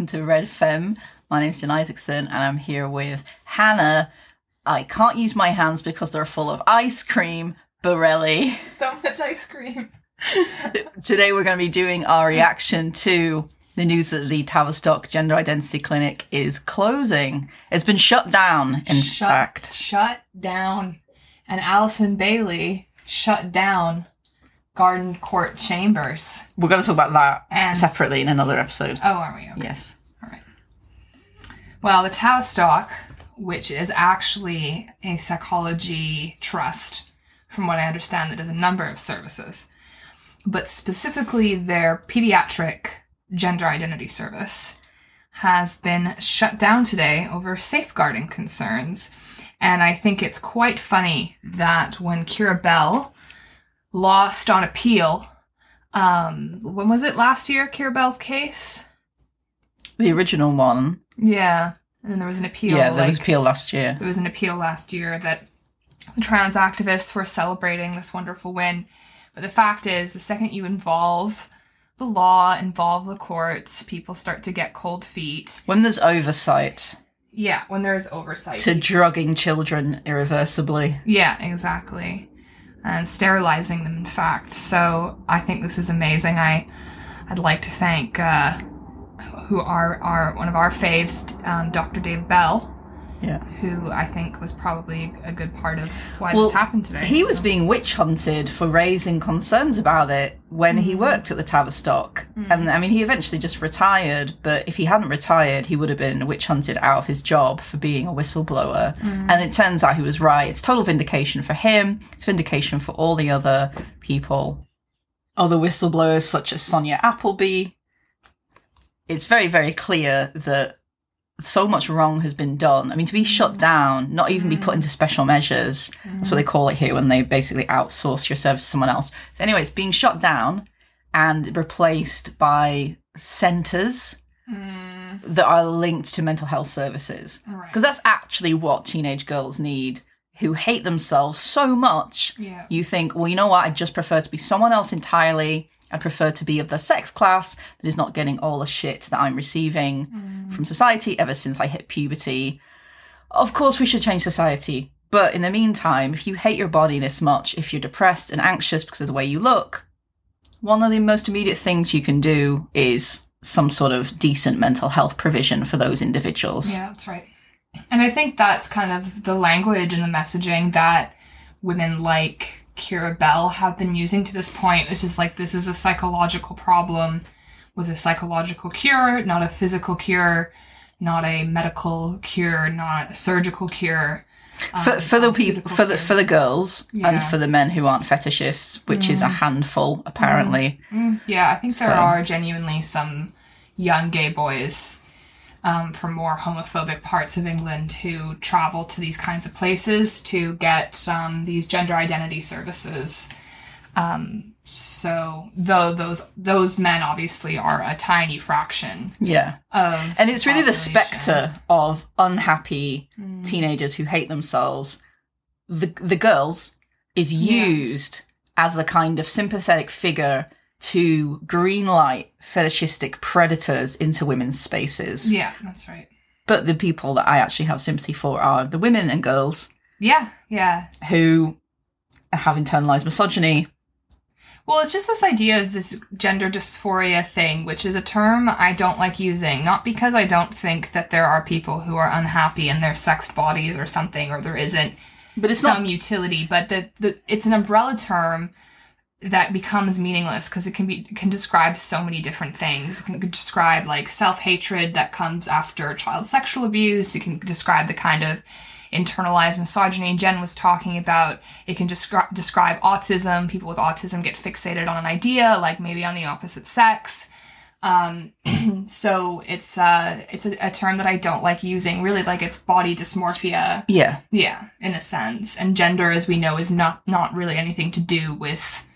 welcome to Red Femme. My name's Jen Izaakson and I'm here with Hannah. I can't use my hands because they're full of ice cream, Borelli. So much ice cream. Today we're going to be doing our reaction to the news that the Tavistock Gender Identity Clinic is closing. It's been shut down, in shut, fact. Shut down. And Allison Bailey shut down Garden Court Chambers. We're going to talk about that And- separately in another episode. Oh, are we? Okay. Yes. All right. Well, the Tavistock, which is actually a psychology trust, from what I understand, that does a number of services, but specifically their pediatric gender identity service, has been shut down today over safeguarding concerns. And I think it's quite funny that when Keira Bell lost on appeal, um, when was it last year, Keira Bell's case? The original one. Yeah. And then there was an appeal. yeah, there was like- appeal last year. There was an appeal last year that the trans activists were celebrating this wonderful win. But the fact is, the second you involve the law, involve the courts, people start to get cold feet. When there's oversight Yeah, when there's oversight. to drugging children irreversibly. Yeah, exactly. And sterilizing them, in fact. So I think this is amazing. I, I'd like to thank uh, who are, are one of our faves, um, Dr. Dave Bell, Yeah. who I think was probably a good part of why Well, this happened today. He was being witch hunted for raising concerns about it when he mm-hmm. worked at the Tavistock. And mm. I mean, he eventually just retired, but if he hadn't retired, he would have been witch hunted out of his job for being a whistleblower. Mm. And it turns out he was right. It's total vindication for him, it's vindication for all the other people, other whistleblowers such as Sonia Appleby. It's very, very clear that so much wrong has been done. I mean, to be shut down, not even be put into special measures. That's what they call it here when they basically outsource your service to someone else. So anyway, it's being shut down and replaced by centres Mm, that are linked to mental health services. Right. Because that's actually what teenage girls need who hate themselves so much. Yeah. You think, well, you know what? I just prefer to be someone else entirely. I prefer to be of the sex class that is not getting all the shit that I'm receiving mm. from society ever since I hit puberty. Of course, we should change society. But in the meantime, if you hate your body this much, if you're depressed and anxious because of the way you look, one of the most immediate things you can do is some sort of decent mental health provision for those individuals. Yeah, that's right. And I think that's kind of the language and the messaging that women like Keira Bell have been using to this point, which is like this is a psychological problem with a psychological cure, not a physical cure, not a medical cure, not a surgical cure. for, um, for the people for the for the girls and for the men who aren't fetishists which is a handful apparently. Mm, yeah, I think there So- are genuinely some young gay boys um, from more homophobic parts of England who travel to these kinds of places to get um, these gender identity services. Um, so, though those those men obviously are a tiny fraction yeah of, and it's really the specter of unhappy Mm. teenagers who hate themselves the the girls is used as the kind of sympathetic figure to greenlight fetishistic predators into women's spaces Yeah, that's right. but the people that i actually have sympathy for are the women and girls Yeah, yeah. who have internalized misogyny Well, it's just this idea of this gender dysphoria thing, which is a term I don't like using. Not because I don't think that there are people who are unhappy in their sexed bodies or something, or there isn't but it's some not utility, but the, the it's an umbrella term that becomes meaningless because it can be can describe so many different things. It can describe like self hatred that comes after child sexual abuse. It can describe the kind of internalized misogyny Jen was talking about. It can descri- describe autism. People with autism get fixated on an idea, like maybe on the opposite sex. Um, so it's uh, it's a, a term that I don't like using. Really, like it's body dysmorphia. yeah Yeah, in a sense. And gender, as we know, is not not really anything to do with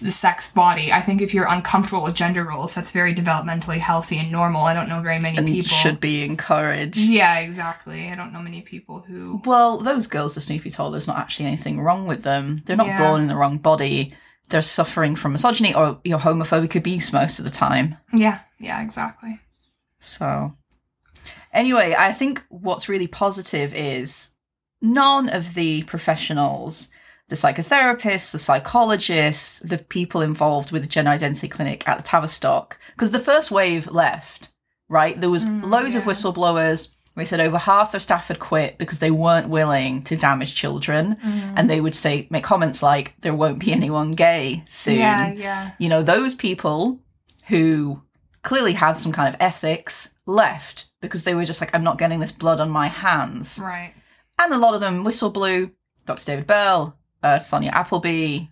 the sex body. I think if you're uncomfortable with gender roles, that's very developmentally healthy and normal. I don't know very many and people. should be encouraged. Yeah, exactly. I don't know many people who. Well, those girls just need to be told there's not actually anything wrong with them. They're not Yeah. born in the wrong body. They're suffering from misogyny or your homophobic abuse most of the time. Yeah, yeah, exactly. So, anyway, I think what's really positive is none of the professionals, the psychotherapists, the psychologists, the people involved with the gender identity clinic at the Tavistock, because the first wave left, right? There was mm, loads of whistleblowers. They said over half their staff had quit because they weren't willing to damage children. Mm. And they would say, make comments like, there won't be anyone gay soon Yeah, yeah. you know, those people who clearly had some kind of ethics left because they were just like, I'm not getting this blood on my hands. Right. And a lot of them whistle blew Dr. David Bell, uh, Sonia Appleby,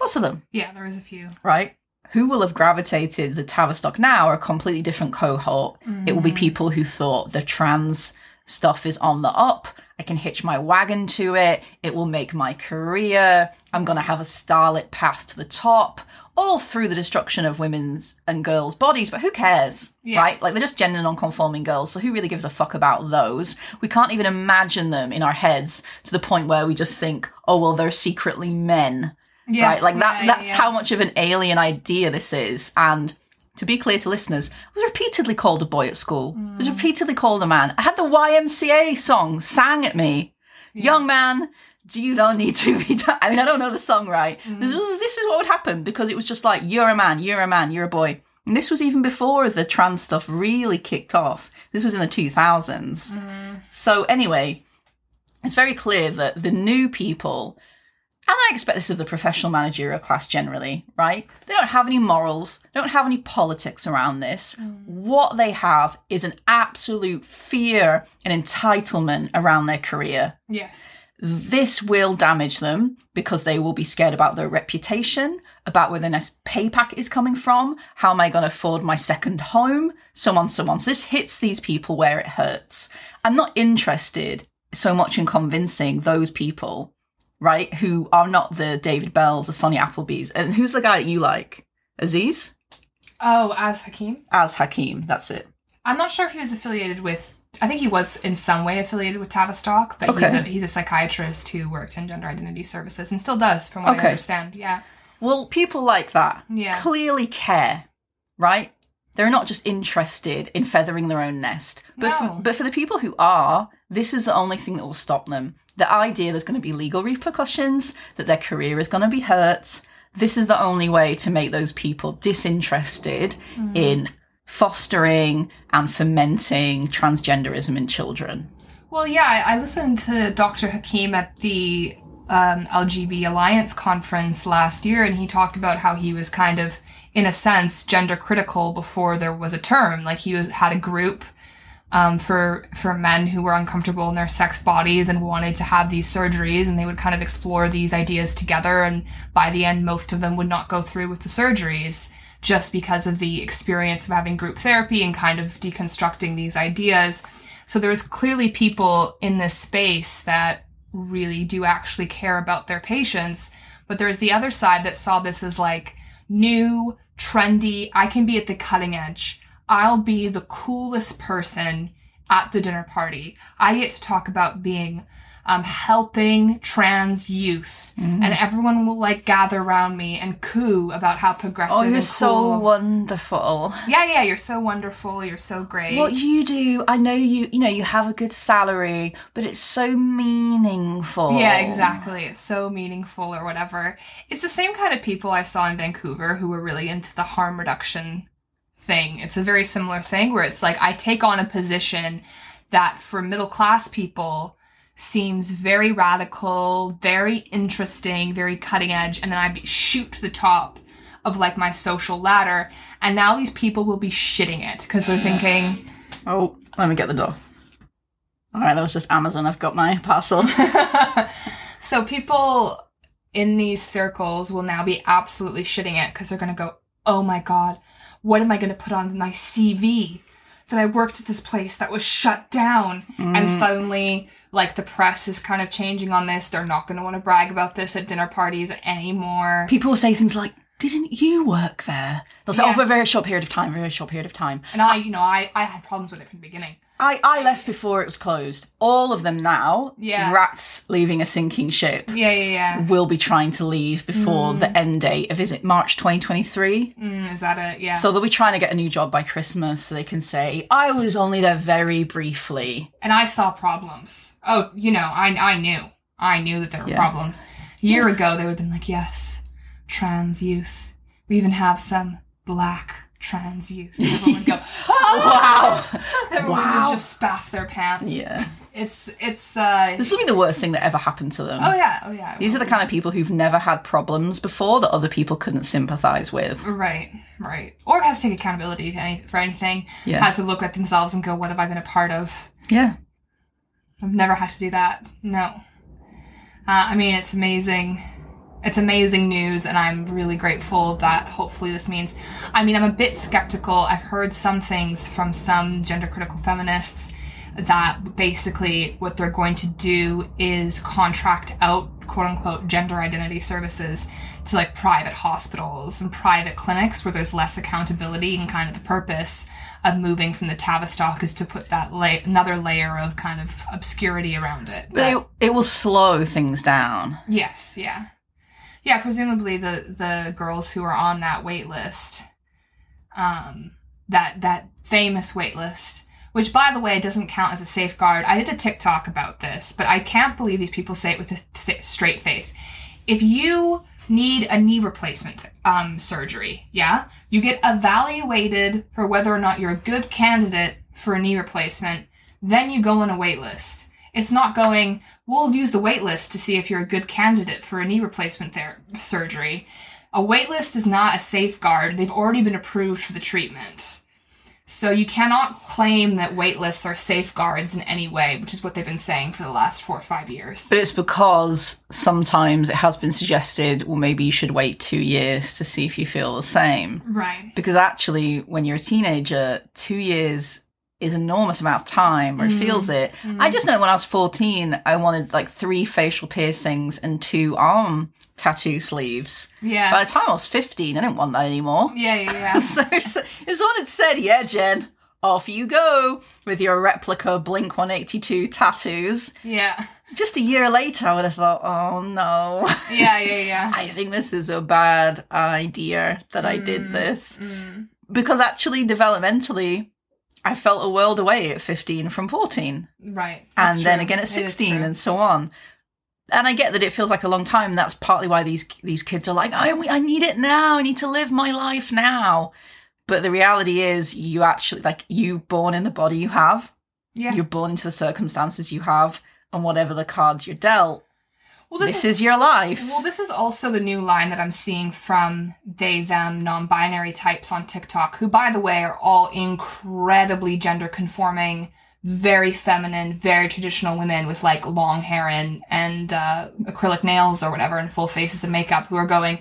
lots of them, Yeah, there is a few. right? Who will have gravitated the Tavistock now are a completely different cohort. It will be people who thought the trans stuff is on the up. I can hitch my wagon to it. It will make my career. I'm going to have a starlit path to the top, all through the destruction of women's and girls' bodies. But who cares, Yeah. right? Like they're just gender non-conforming girls. So who really gives a fuck about those? We can't even imagine them in our heads to the point where we just think, oh well, they're secretly men Yeah. right? Like that. yeah, that's how much of an alien idea this is. And to be clear to listeners, I was repeatedly called a boy at school. I was mm. repeatedly called a man. I had the YMCA song sang at me. Young man, do you not need to be? I mean, I don't know the song right. Mm. This, was, this is what would happen because it was just like you're a man, you're a man, you're a boy. And this was even before the trans stuff really kicked off. This was in the 2000s. Mm. So anyway, it's very clear that the new people, and I expect this of the professional managerial class generally, right? They don't have any morals, they don't have any politics around this. Mm. What they have is an absolute fear and entitlement around their career. Yes. This will damage them because they will be scared about their reputation, about where their next pay packet is coming from. How am I going to afford my second home? So on, so on. So this hits these people where it hurts. I'm not interested so much in convincing those people, right, who are not the David Bells, the Sonia Applebys. And who's the guy that you like? Aziz? Oh, Az Hakeem? Az Hakeem. That's it. I'm not sure if he was affiliated with. I think he was in some way affiliated with Tavistock, but he's, a, he's a psychiatrist who worked in gender identity services and still does, from what Okay. I understand. Yeah. Well, people like that Yeah. clearly care, right? They're not just interested in feathering their own nest. But, No. for, but for the people who are, this is the only thing that will stop them. The idea there's going to be legal repercussions, that their career is going to be hurt. This is the only way to make those people disinterested mm. in fostering and fomenting transgenderism in children. Well, yeah, I listened to Dr. Hakeem at the um, LGB Alliance conference last year, and he talked about how he was kind of, in a sense, gender critical before there was a term. Like he was had a group um, for for men who were uncomfortable in their sex bodies and wanted to have these surgeries, and they would kind of explore these ideas together. And by the end, most of them would not go through with the surgeries just because of the experience of having group therapy and kind of deconstructing these ideas. So there's clearly people in this space that really do actually care about their patients. But there's the other side that saw this as like new, trendy, I can be at the cutting edge. I'll be the coolest person at the dinner party. I get to talk about being um, helping trans youth, and everyone will like gather around me and coo about how progressive Oh, you're and so wonderful. yeah, yeah, you're so wonderful. You're so great. What you do, I know you, you know, you have a good salary, but it's so meaningful. Yeah, exactly. It's so meaningful or whatever. It's the same kind of people I saw in Vancouver who were really into the harm reduction thing. It's a very similar thing where it's like I take on a position that for middle class people seems very radical, very interesting, very cutting edge, and then I shoot to the top of like my social ladder, and now these people will be shitting it because they're thinking, Oh, let me get the door. All right, that was just Amazon. I've got my parcel. So people in these circles will now be absolutely shitting it because they're going to go, oh my God, what am I going to put on my CV? That I worked at this place that was shut down. And mm. suddenly, like, the press is kind of changing on this. They're not going to want to brag about this at dinner parties anymore. People say things like, didn't you work there? They'll say, Yeah. oh, for a very short period of time, very short period of time. And I, you know, I, I had problems with it from the beginning. I, I left before it was closed. All of them now, Yeah. rats leaving a sinking ship, Yeah, yeah, yeah. will be trying to leave before the end date of, is it March 2023? Mm, is that it? Yeah. So they'll be trying to get a new job by Christmas so they can say, I was only there very briefly. and I saw problems. Oh, you know, I, I knew. I knew that there were Yeah. problems. A year ago, they would have been like, yes, trans youth. We even have some black trans youth. Everyone would go, Wow. everyone Wow. would just spaff their pants. yeah. It's, it's, uh, This will be the worst thing that ever happened to them. oh yeah, oh yeah. These are the kind of people who've never had problems before that other people couldn't sympathize with. Right, right. Or have to take accountability to any, for anything. Yeah. Had to look at themselves and go, what have I been a part of? Yeah. I've never had to do that. No. Uh, I mean, it's amazing. It's amazing news, and I'm really grateful that hopefully this means. I mean, I'm a bit skeptical. I've heard some things from some gender critical feminists that basically what they're going to do is contract out quote unquote gender identity services to like private hospitals and private clinics where there's less accountability and kind of the purpose of moving from the Tavistock is to put that la- another layer of kind of obscurity around it. But it, it will slow things down. Yes, yeah. Yeah, presumably the the girls who are on that wait list, um, that that famous wait list, which by the way doesn't count as a safeguard. I did a TikTok about this, but I can't believe these people say it with a straight face. If you need a knee replacement um, surgery, yeah, you get evaluated for whether or not you're a good candidate for a knee replacement. Then you go on a wait list. It's not going, we'll use the waitlist to see if you're a good candidate for a knee replacement ther- surgery. A waitlist is not a safeguard. They've already been approved for the treatment. So you cannot claim that waitlists are safeguards in any way, which is what they've been saying for the last four or five years. But it's because sometimes it has been suggested, well, maybe you should wait two years to see if you feel the same. Right. Because actually, when you're a teenager, two years is enormous amount of time, or it mm-hmm. feels it. I mm-hmm. just know when I was 14, I wanted like three facial piercings and two arm tattoo sleeves. Yeah. By the time I was 15, I didn't want that anymore. yeah, yeah, yeah. So it's, it's what it said, yeah, Jen. Off you go with your replica Blink 182 tattoos. yeah. Just a year later, I would have thought, oh no, Yeah, yeah, yeah. I think this is a bad idea that I Mm, did this. Mm. Because actually, developmentally, I felt a world away at 15 from 14. Right. And That's then true. again at 16 and so on. And I get that it feels like a long time. That's partly why these these kids are like, I, I need it now. I need to live my life now. But the reality is, you actually, like, you born in the body you have. Yeah. You're born into the circumstances you have. And whatever the cards you're dealt, well, this, is, your life. Well, this is also the new line that I'm seeing from they, them, non binary types on TikTok, who, by the way, are all incredibly gender conforming, very feminine, very traditional women with like long hair and, and uh, acrylic nails or whatever and full faces of makeup who are going,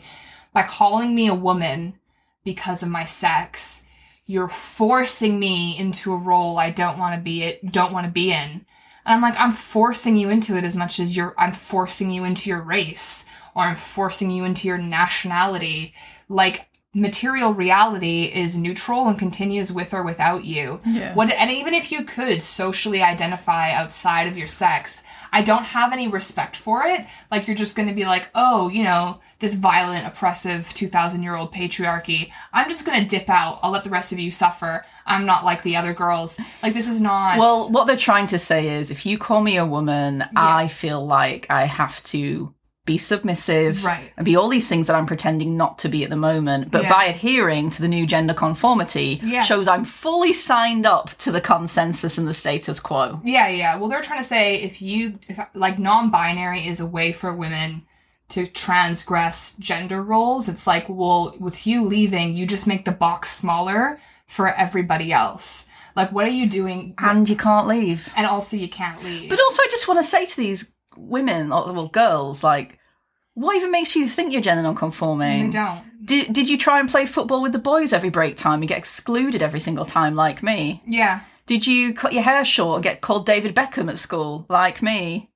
by calling me a woman because of my sex, you're forcing me into a role I don't want to be it, don't want to be in. And I'm like, I'm forcing you into it as much as you're, I'm forcing you into your race or I'm forcing you into your nationality. Like, material reality is neutral and continues with or without you. Yeah. What, and even if you could socially identify outside of your sex, I don't have any respect for it. Like, you're just going to be like, oh, you know, this violent, oppressive 2000 year old patriarchy. I'm just going to dip out. I'll let the rest of you suffer. I'm not like the other girls. Like, this is not. Well, what they're trying to say is if you call me a woman, I feel like I have to be submissive Right. and be all these things that I'm pretending not to be at the moment. But Yeah. by adhering to the new gender conformity, Yes. shows I'm fully signed up to the consensus and the status quo. Yeah, yeah. Well, they're trying to say if you, if, like, non binary is a way for women to transgress gender roles. It's like, well, with you leaving, you just make the box smaller for everybody else. Like, what are you doing? And you can't leave. And also, you can't leave. But also, I just want to say to these women, or well, girls, like, what even makes you think you're gender non-conforming? You don't. Did, did you try and play football with the boys every break time and get excluded every single time like me? Yeah. Did you cut your hair short and get called David Beckham at school like me?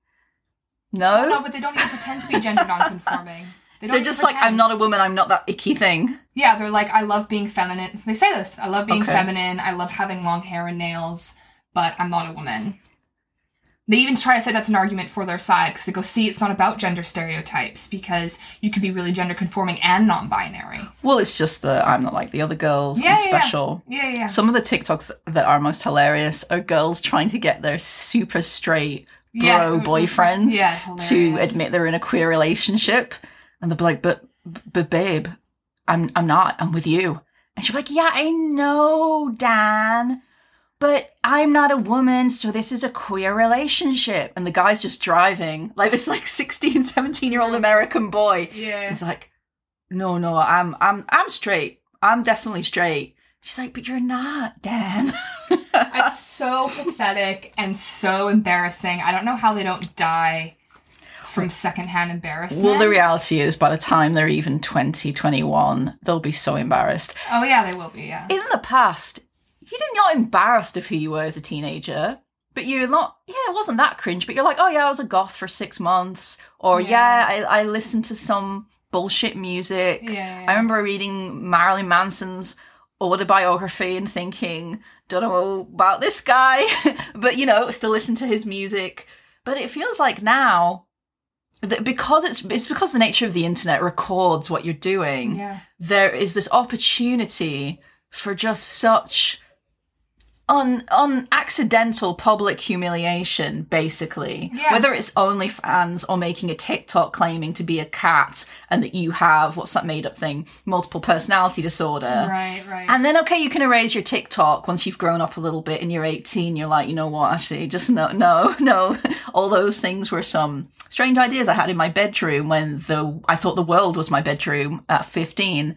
No? No, but they don't even pretend to be gender non-conforming. They even just like, I'm not a woman, I'm not that icky thing. Yeah, they're like, I love being feminine. They say this. I love being Okay. feminine. I love having long hair and nails, but I'm not a woman. They even try to say that's an argument for their side because they go, see, it's not about gender stereotypes because you could be really gender conforming and non binary. Well, it's just that I'm not like the other girls. Yeah, I'm yeah, yeah. special. Yeah, yeah. Some of the TikToks that are most hilarious are girls trying to get their super straight bro Yeah. boyfriends Yeah, to admit they're in a queer relationship, and they'll be like, "But, but babe, I'm I'm not. I'm with you." And she'll be like, "Yeah, I know, Dan, but I'm not a woman, so this is a queer relationship." And the guy's just driving like this, like 16, 17 year old mm. American boy. Yeah. He's like, "No, no, I'm I'm I'm straight. I'm definitely straight." She's like, "But you're not, Dan." It's so pathetic and so embarrassing. I don't know how they don't die from secondhand embarrassment. Well, the reality is, by the time they're even 20, 21, they'll be so embarrassed. Oh, yeah, they will be, yeah. In the past, you didn't not embarrassed of who you were as a teenager, but you're not, yeah, it wasn't that cringe, but you're like, oh yeah, I was a goth for six months, or yeah, Yeah. I, I listened to some bullshit music. Yeah, yeah. I remember reading Marilyn Manson's autobiography and thinking, don't know about this guy, but you know, still listen to his music. But it feels like now because it's it's because the nature of the internet records what you're doing, Yeah. there is this opportunity for just such un, un accidental public humiliation, basically. Yeah. Whether it's OnlyFans or making a TikTok claiming to be a cat and that you have what's that made up thing, multiple personality disorder. Right, right. And then, okay, you can erase your TikTok once you've grown up a little bit and you're 18. You're like, you know what? Actually, just no, no, no. All those things were some strange ideas I had in my bedroom when the I thought the world was my bedroom at 15.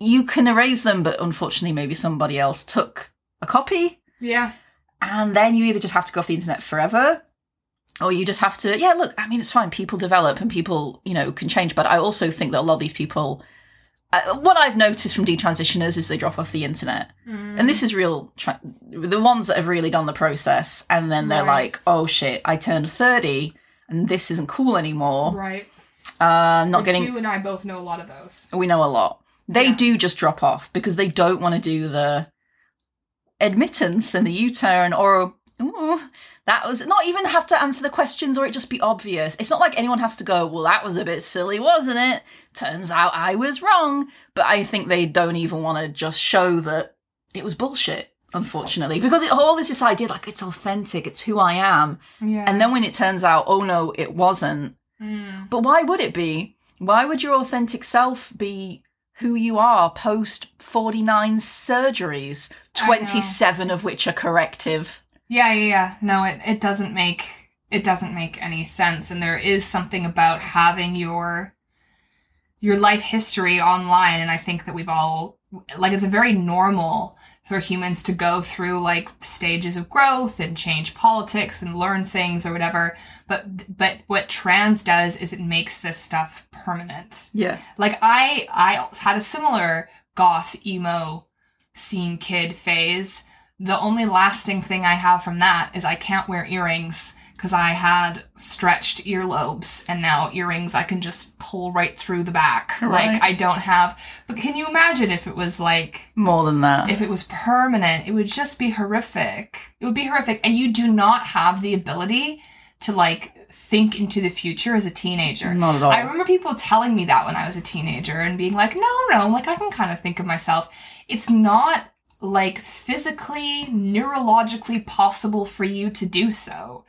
You can erase them, but unfortunately, maybe somebody else took a copy. yeah. And then you either just have to go off the internet forever or you just have to, yeah, look, I mean, it's fine. People develop and people, you know, can change. But I also think that a lot of these people, uh, what I've noticed from detransitioners is they drop off the internet. Mm. And this is real, tra- the ones that have really done the process. And then they're Right. like, oh shit, I turned 30 and this isn't cool anymore. Right. Uh, not getting, you and I both know a lot of those. we know a lot. They Yeah. do just drop off because they don't want to do the admittance and the U-turn or "Ooh, that was not even have to answer the questions or it just be obvious. It's not like anyone has to go, well, that was a bit silly, wasn't it? Turns out I was wrong. But I think they don't even want to just show that it was bullshit, unfortunately, because it all is this idea like it's authentic, it's who I am. Yeah. And then when it turns out, oh no, it wasn't, Mm. but why would it be? Why would your authentic self be who you are post 49 surgeries, 27 of which are corrective? Yeah, yeah, yeah. No, it, it doesn't make it doesn't make any sense. And there is something about having your your life history online, and I think that we've all like it's a very normal for humans to go through like stages of growth and change politics and learn things or whatever. But but what trans does is it makes this stuff permanent. Yeah. Like I I had a similar goth emo scene kid phase. The only lasting thing I have from that is I can't wear earrings because I had stretched earlobes and now earrings I can just pull right through the back. Right. Like I don't have but can you imagine if it was like More than that. if it was permanent, it would just be horrific. It would be horrific. And you do not have the ability to like think into the future as a teenager. Not at all. I remember people telling me that when I was a teenager and being like, no, no, like I can kind of think of myself. It's not like physically, neurologically possible for you to do so.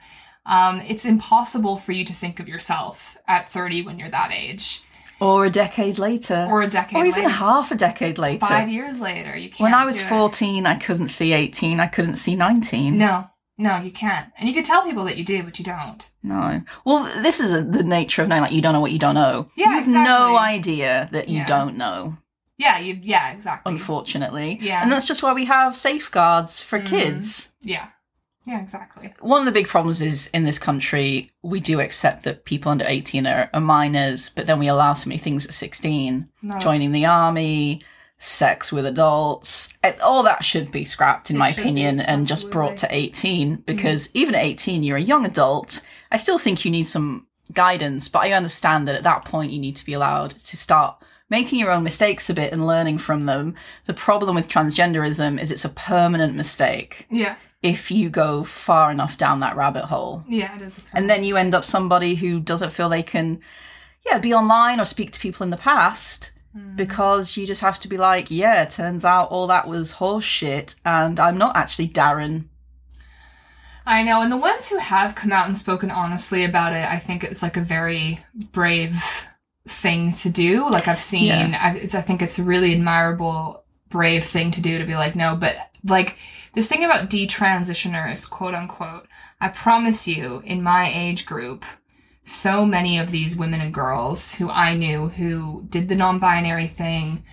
Um, it's impossible for you to think of yourself at 30 when you're that age or a decade later. or a decade Or even later. half a decade later. Five years later, you can't. when I was do it. 14, I couldn't see 18, I couldn't see 19. No, no, you can't. And you could tell people that you do, but you don't. No. Well, this is the nature of knowing, like, you don't know what you don't know. Yeah, you have no idea that you Yeah. don't know, Yeah, you. Yeah, exactly. unfortunately. Yeah. And that's just why we have safeguards for Mhm. kids. yeah, yeah, exactly. One of the big problems is in this country, we do accept that people under 18 are, are minors, but then we allow so many things at 16. No. Joining the army, sex with adults, eh, all that should be scrapped, in It my should be, opinion, and just brought to 18 because even at 18, you're a young adult. I still think you need some guidance, but I understand that at that point you need to be allowed to start making your own mistakes a bit and learning from them. The problem with transgenderism is it's a permanent mistake Yeah. If you go far enough down that rabbit hole. Yeah, it is. a And then you end up somebody who doesn't feel they can, yeah, be online or speak to people in the past hmm. because you just have to be like, yeah, turns out all that was horse shit and I'm not actually Darren. I know, and the ones who have come out and spoken honestly about it, I think it's like a very brave thing to do. Like I've seen, Yeah. I, it's, I think it's a really admirable, brave thing to do to be like, no, but like this thing about detransitioners, quote unquote. I promise you, in my age group, so many of these women and girls who I knew who did the non-binary thing,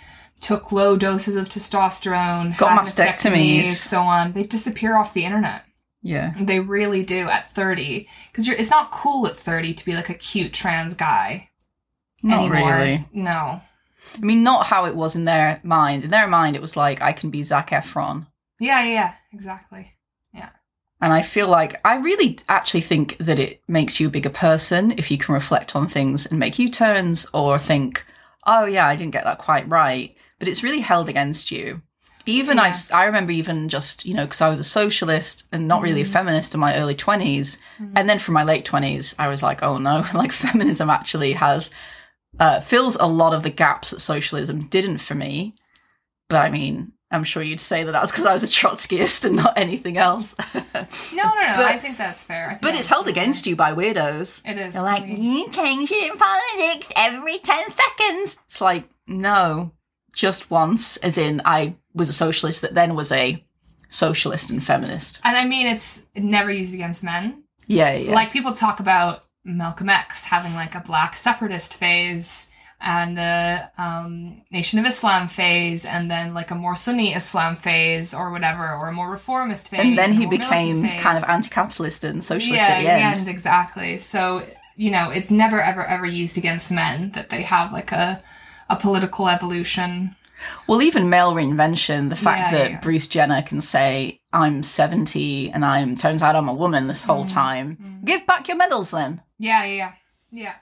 took low doses of testosterone, Got mastectomies. so on, they disappear off the internet. Yeah. They really do at 30. Because it's not cool at 30 to be like a cute trans guy Not anymore. really. No. I mean, not how it was in their mind. In their mind, it was like, I can be Zac Efron. Yeah, yeah, exactly. yeah. And I feel like I really actually think that it makes you a bigger person if you can reflect on things and make U turns or think, oh, yeah, I didn't get that quite right. But it's really held against you. Even Yeah. I, I remember even just, you know, because I was a socialist and not really a feminist in my early 20s. And then from my late 20s, I was like, oh no, like feminism actually has, uh, fills a lot of the gaps that socialism didn't for me. But I mean, I'm sure you'd say that that's because I was a Trotskyist and not anything else. No, no, no. But- I think that's fair. But it's held fair. against you by weirdos. It is. They're like, you change it in politics every 10 seconds. It's like, no, just once, as in I was a socialist that then was a socialist and feminist. And I mean, it's never used against men. Yeah, yeah. Like people talk about Malcolm X having like a black separatist phase and a um, Nation of Islam phase, and then like a more Sunni Islam phase, or whatever, or a more reformist phase. and then he became kind of anti-capitalist and socialist yeah, at the end. exactly. So you know, it's never ever ever used against men that they have like a a political evolution. Well, even male reinvention, the fact Yeah, that yeah. Bruce Jenner can say, I'm 70 and I'm, turns out I'm a woman this Mm, whole time. Give back your medals then. Yeah, yeah, yeah.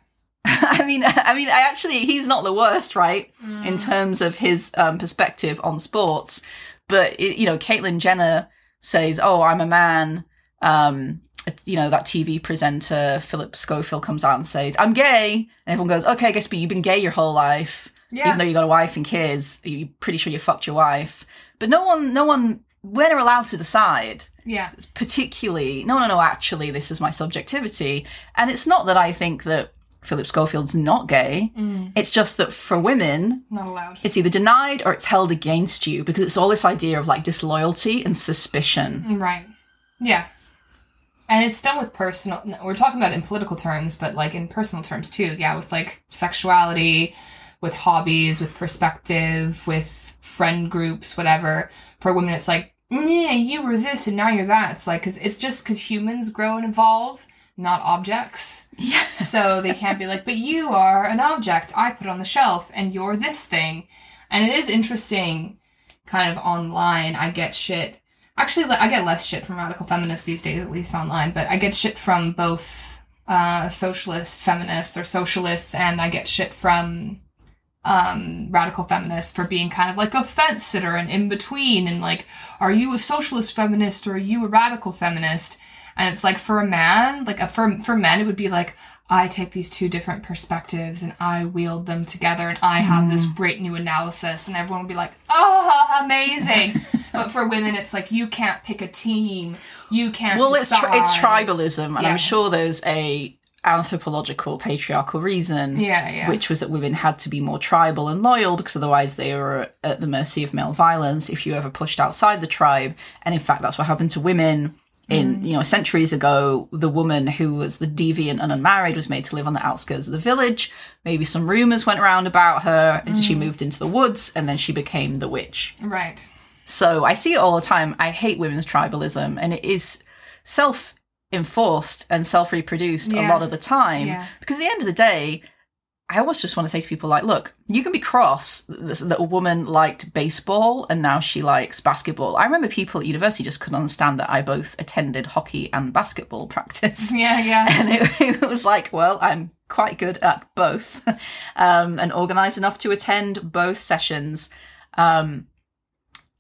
I mean, I mean, I actually, he's not the worst, right? Mm. In terms of his um, perspective on sports. But, it, you know, Caitlyn Jenner says, oh, I'm a man. Um, you know, that TV presenter, Philip Schofield, comes out and says, I'm gay. And everyone goes, okay, I guess, but you've been gay your whole life. Yeah. Even though you got a wife and kids, you're pretty sure you fucked your wife. But no one, no one, when they're allowed to decide, yeah. particularly no no no actually this is my subjectivity and it's not that i think that philip schofield's not gay mm. it's just that for women Not allowed. it's either denied or it's held against you because it's all this idea of like disloyalty and suspicion Right. Yeah. And it's done with personal. We're talking about in political terms, but like in personal terms too. Yeah, with like sexuality, with hobbies, with perspective, with friend groups, whatever. For women, it's like, yeah, you were this and now you're that. It's like, cause it's just because humans grow and evolve, not objects. yeah So they can't be like, but you are an object I put on the shelf and you're this thing. And it is interesting, kind of online. I get shit. Actually, I get less shit from radical feminists these days, at least online, but I get shit from both uh, socialist feminists or socialists, and I get shit from um, radical feminists for being kind of like a fence sitter and in between, and like, are you a socialist feminist or are you a radical feminist? And it's like for a man, like a, for for men, it would be like I take these two different perspectives and I wield them together, and I have this mm. great new analysis, and everyone would be like, "Oh, amazing!" but for women, it's like you can't pick a team, you can't. well it's tri- it's tribalism and Yeah. i'm sure there's a anthropological patriarchal reason Yeah, yeah. which was that women had to be more tribal and loyal because otherwise they were at the mercy of male violence if you ever pushed outside the tribe. And in fact, that's what happened to women in, mm. you know, centuries ago. The woman who was the deviant and unmarried was made to live on the outskirts of the village. Maybe some rumors went around about her and she mm. moved into the woods and then she became the witch. right. So I see it all the time. I hate women's tribalism and it is self enforced and self reproduced a lot of the time. Yeah. Because at the end of the day, I always just want to say to people like, look, you can be cross that a woman liked baseball and now she likes basketball. I remember people at university just couldn't understand that I both attended hockey and basketball practice. Yeah, yeah. And it, it was like, well, I'm quite good at both um, and organized enough to attend both sessions. Um,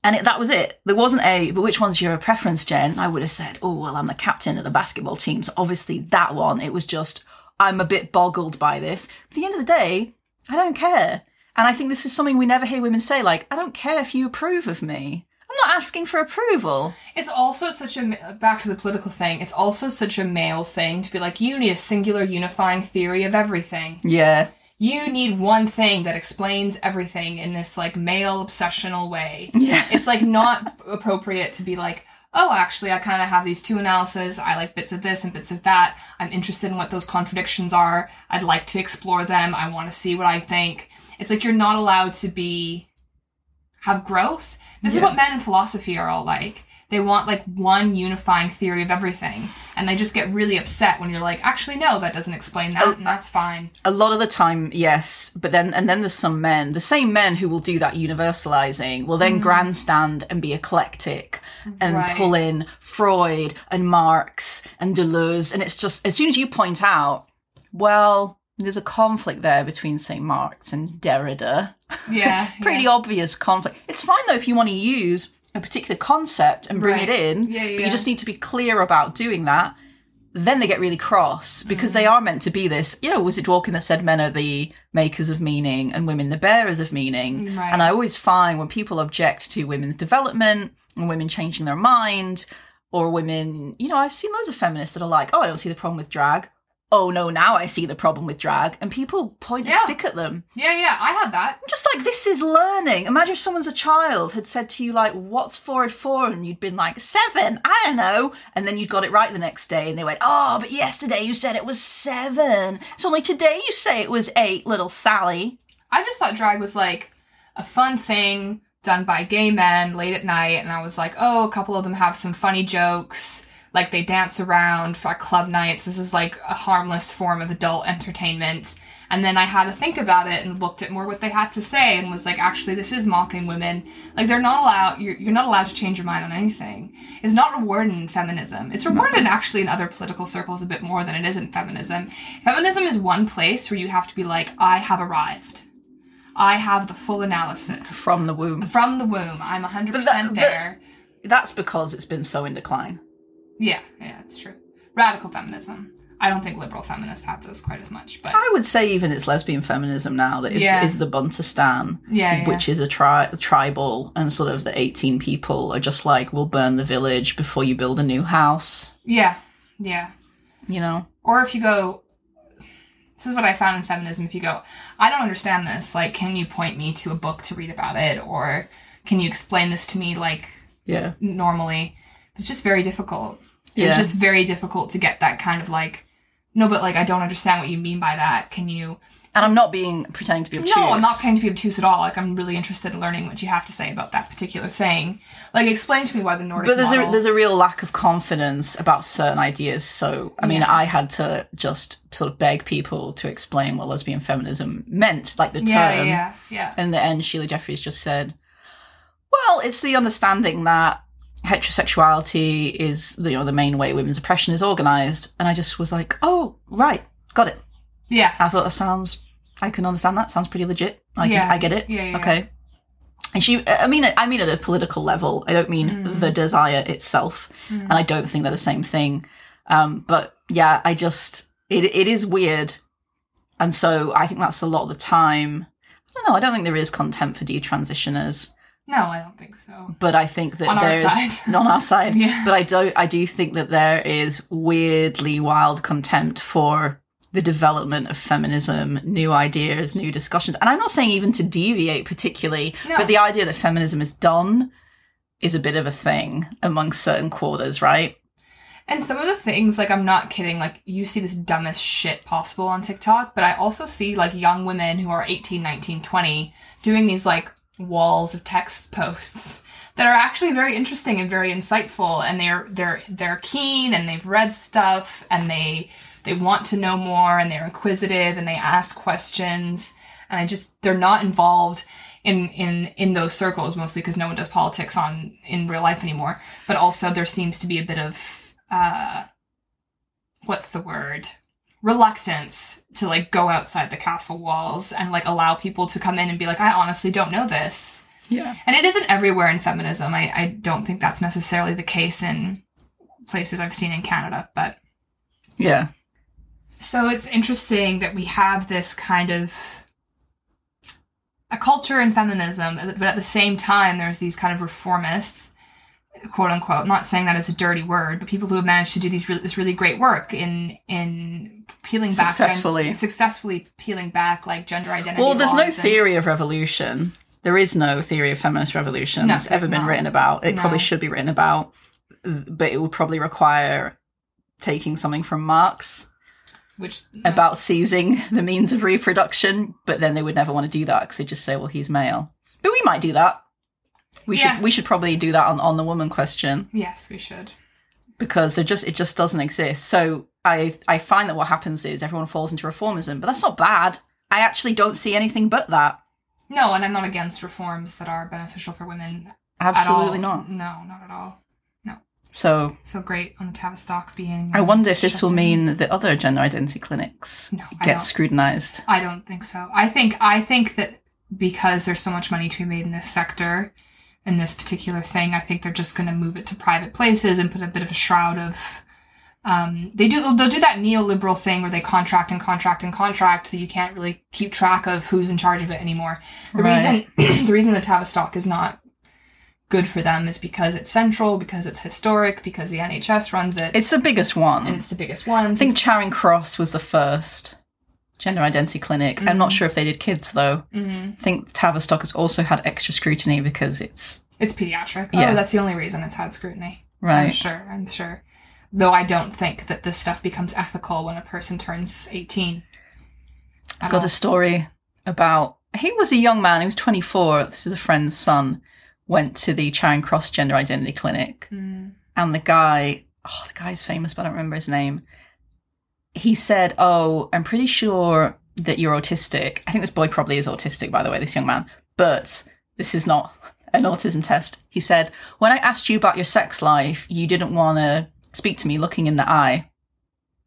and it, that was it. There wasn't a, but which one's your preference, Jen? I would have said, oh, well, I'm the captain of the basketball team. So obviously that one, it was just, I'm a bit boggled by this. But at the end of the day, I don't care. And I think this is something we never hear women say, like, I don't care if you approve of me. I'm not asking for approval. It's also such a back to the political thing. It's also such a male thing to be like, you need a singular unifying theory of everything. Yeah. You need one thing that explains everything in this like male obsessional way. Yeah. It's like not appropriate to be like, oh, actually, I kind of have these two analyses. I like bits of this and bits of that. I'm interested in what those contradictions are. I'd like to explore them. I want to see what I think. It's like you're not allowed to be have growth. This is what men in philosophy are all like. They want like one unifying theory of everything, and they just get really upset when you're like, actually, no, that doesn't explain that, oh, and that's fine. A lot of the time, yes, but then and then there's some men, the same men who will do that universalizing, will then mm. grandstand and be eclectic and Right. pull in Freud and Marx and Deleuze, and it's just as soon as you point out, well, there's a conflict there between say Marx and Derrida. Yeah, Pretty yeah. obvious conflict. It's fine though if you want to use a particular concept and bring it in, Yeah, but you just need to be clear about doing that then they get really cross because they mm. are meant to be this. You know, was it Dworkin that said men are the makers of meaning and women the bearers of meaning? Right. And I always find when people object to women's development and women changing their mind, or women, you know, I've seen loads of feminists that are like, oh, I don't see the problem with drag. Oh no, now I see the problem with drag. And people point Yeah. a stick at them. Yeah, yeah, I had that. I'm just like, this is learning. Imagine if someone's a child had said to you, like, what's four and four? And you'd been like, seven, I don't know. And then you'd got it right the next day. And they went, oh, but yesterday you said it was seven. It's only today you say it was eight, little Sally. I just thought drag was like a fun thing done by gay men late at night, and I was like, oh, a couple of them have some funny jokes. Like they dance around for club nights. This is like a harmless form of adult entertainment. And then I had to think about it and looked at more what they had to say and was like, actually, this is mocking women. Like they're not allowed, you're, you're not allowed to change your mind on anything. It's not rewarded in feminism. It's rewarded actually in other political circles a bit more than it is in feminism. Feminism is one place where you have to be like, I have arrived. I have the full analysis. From the womb. From the womb, I'm 100% that- but- there. That's because it's been so in decline. Yeah, yeah, it's true. Radical feminism. I don't think liberal feminists have those quite as much, but I would say even it's lesbian feminism now that is, Yeah. is the Bantustan, Yeah, yeah. which is a tri- tribal, and sort of the 18 people are just like, we'll burn the village before you build a new house, yeah, yeah. you know? Or if you go, this is what I found in feminism. If you go, I don't understand this, like, can you point me to a book to read about it? Or can you explain this to me, like, Yeah. normally? It's just very difficult. Yeah. It's just very difficult to get that kind of like, no, but like, I don't understand what you mean by that. Can you? And I'm not being pretending to be obtuse. No, I'm not trying to be obtuse at all. Like, I'm really interested in learning what you have to say about that particular thing. Like, explain to me why the Nordic But there's model. a there's a real lack of confidence about certain ideas. So I mean, Yeah. I had to just sort of beg people to explain what lesbian feminism meant, like the term. yeah, yeah, yeah. In the end, Sheila Jeffreys just said, "Well, it's the understanding that heterosexuality is you know the main way women's oppression is organized." And I just was like, "Oh, right, got it." Yeah. I thought that sounds. I can understand that. Sounds pretty legit. I Yeah. I get it. Yeah, yeah, okay. And she, I mean, I mean at a political level. I don't mean Mm. the desire itself, and I don't think they're the same thing. Um, but yeah, I just it it is weird, and so I think that's a lot of the time. I don't know. I don't think there is contempt for detransitioners, No, I don't think so. but I think that On our there's side. on our side. Yeah. But I don't. I do think that there is weirdly wild contempt for the development of feminism, new ideas, new discussions. And I'm not saying even to deviate particularly, No. but the idea that feminism is done is a bit of a thing among certain quarters, right? And some of the things, like, I'm not kidding, like, you see this dumbest shit possible on TikTok, but I also see, like, young women who are 18, 19, 20 doing these, like, walls of text posts that are actually very interesting and very insightful, and they're, they're, they're keen, and they've read stuff, and they they want to know more and they're inquisitive and they ask questions. And I just, they're not involved in, in, in those circles, mostly because no one does politics on, in real life anymore. But also there seems to be a bit of, uh, what's the word? Reluctance to like go outside the castle walls and like allow people to come in and be like, I honestly don't know this. Yeah. And it isn't everywhere in feminism. I, I don't think that's necessarily the case in places I've seen in Canada, but Yeah. so it's interesting that we have this kind of a culture in feminism, but at the same time, there's these kind of reformists, quote unquote. Not saying that is a dirty word, but people who have managed to do these re- this really great work in in peeling back gen- Successfully. successfully peeling back like gender identity. Well, there's no laws and- theory of revolution. There is no theory of feminist revolution No, that's ever been not. written about. It probably should be written about, but it would probably require taking something from Marx which about seizing the means of reproduction, but then they would never want to do that because they just say, well, he's male. But we might do that. We Yeah. should we should probably do that on, on the woman question yes, we should. because there just it just doesn't exist. So I I find that what happens is everyone falls into reformism, but that's not bad. I actually don't see anything but that. No, and I'm not against reforms that are beneficial for women. Absolutely not. No, not at all. No. So So great on the Tavistock being. I wonder if this will down. mean that other gender identity clinics No, get don't. scrutinized. I don't think so. I think I think that because there's so much money to be made in this sector, in this particular thing, I think they're just going to move it to private places and put a bit of a shroud of. Um, they do they'll do that neoliberal thing where they contract and contract and contract, so you can't really keep track of who's in charge of it anymore. The Right. reason the reason the Tavistock is not good for them is because it's central, because it's historic, because the NHS runs it, It's the biggest one. and it's the biggest one. I think Charing Cross was the first gender identity clinic. I'm not sure if they did kids though. Mhm. I think Tavistock has also had extra scrutiny because it's It's pediatric. Yeah. Oh, that's the only reason it's had scrutiny. Right. I'm sure. I'm sure. Though I don't think that this stuff becomes ethical when a person turns 18. I've got all. a story about he was a young man, he was 24. This is a friend's son. Went to the Charing Cross Gender Identity Clinic, Mm. and the guy, oh, the guy's famous, but I don't remember his name. He said, "Oh, I'm pretty sure that you're autistic. I think this boy probably is autistic, by the way, this young man. But this is not an autism test." He said, "When I asked you about your sex life, you didn't want to speak to me looking in the eye."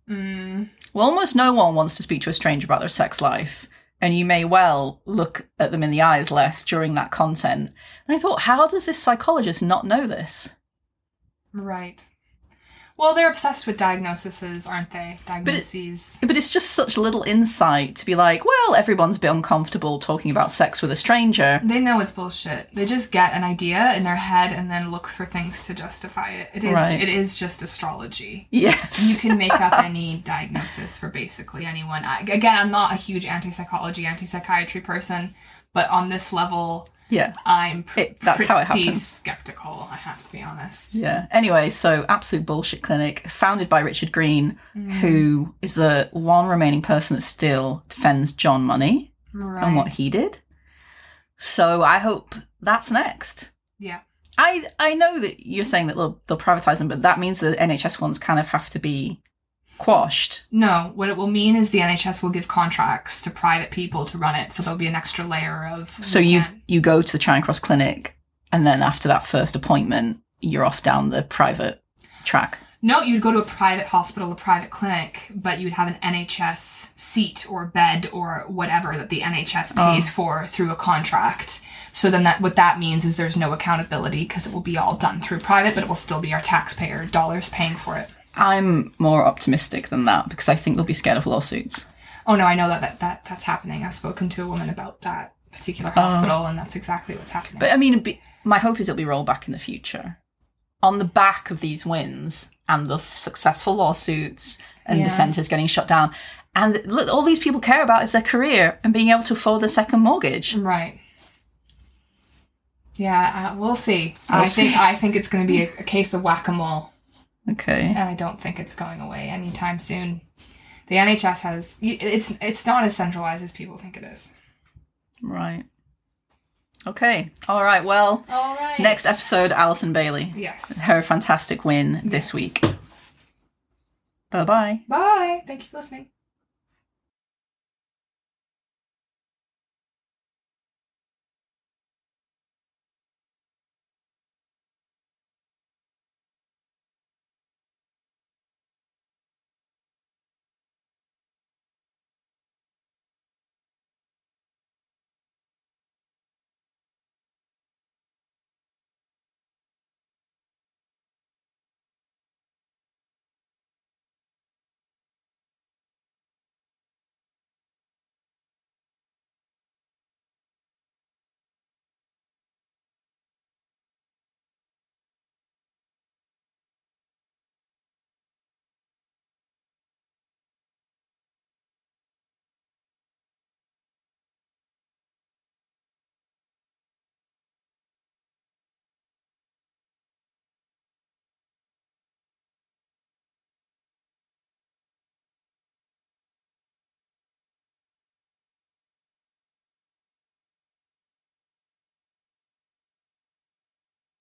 Mm. Well, almost no one wants to speak to a stranger about their sex life, and you may well look at them in the eyes less during that content. And I thought, how does this psychologist not know this? Right. Well, they're obsessed with diagnoses, aren't they? Diagnoses. But it's just such little insight to be like, well, everyone's a bit uncomfortable talking about sex with a stranger. They know it's bullshit. They just get an idea in their head and then look for things to justify it. It is Right. it is just astrology. Yes. you can make up any diagnosis for basically anyone. I, again, I'm not a huge anti-psychology, anti-psychiatry person, but on this level, yeah. I'm pr- It- that's pretty how it happens. skeptical. I have to be honest. Yeah. Anyway, so absolute bullshit clinic founded by Richard Green, mm. who is the one remaining person that still defends John Money Right. and what he did. So I hope that's next. yeah. I I know that you're saying that they'll, they'll privatize them, but that means the NHS ones kind of have to be quashed. No, what it will mean is the NHS will give contracts to private people to run it, so there'll be an extra layer of. So you can't- you go to the Charing Cross Clinic, and then after that first appointment, you're off down the private track. No, you'd go to a private hospital, a private clinic, but you'd have an NHS seat or bed or whatever that the NHS Oh. pays for through a contract. So then that what that means is there's no accountability because it will be all done through private, but it will still be our taxpayer dollars paying for it. I'm more optimistic than that because I think they'll be scared of lawsuits. Oh no, I know that, that, that that's happening. I've spoken to a woman about that particular hospital, and that's exactly what's happening. Oh. But I mean, be, my hope is it'll be rolled back in the future. On the back of these wins and the successful lawsuits and Yeah. the centres getting shut down, and look, all these people care about is their career and being able to afford their second mortgage. Right. Yeah, uh, we'll see. We'll I think. I think it's going to be a, a case of whack a mole, Okay. and I don't think it's going away anytime soon. The NHS has it's it's not as centralized as people think it is. Right. Okay. All right. Well, All right. next episode, Allison Bailey. Yes. Her fantastic win this week. Bye bye. Bye. Thank you for listening.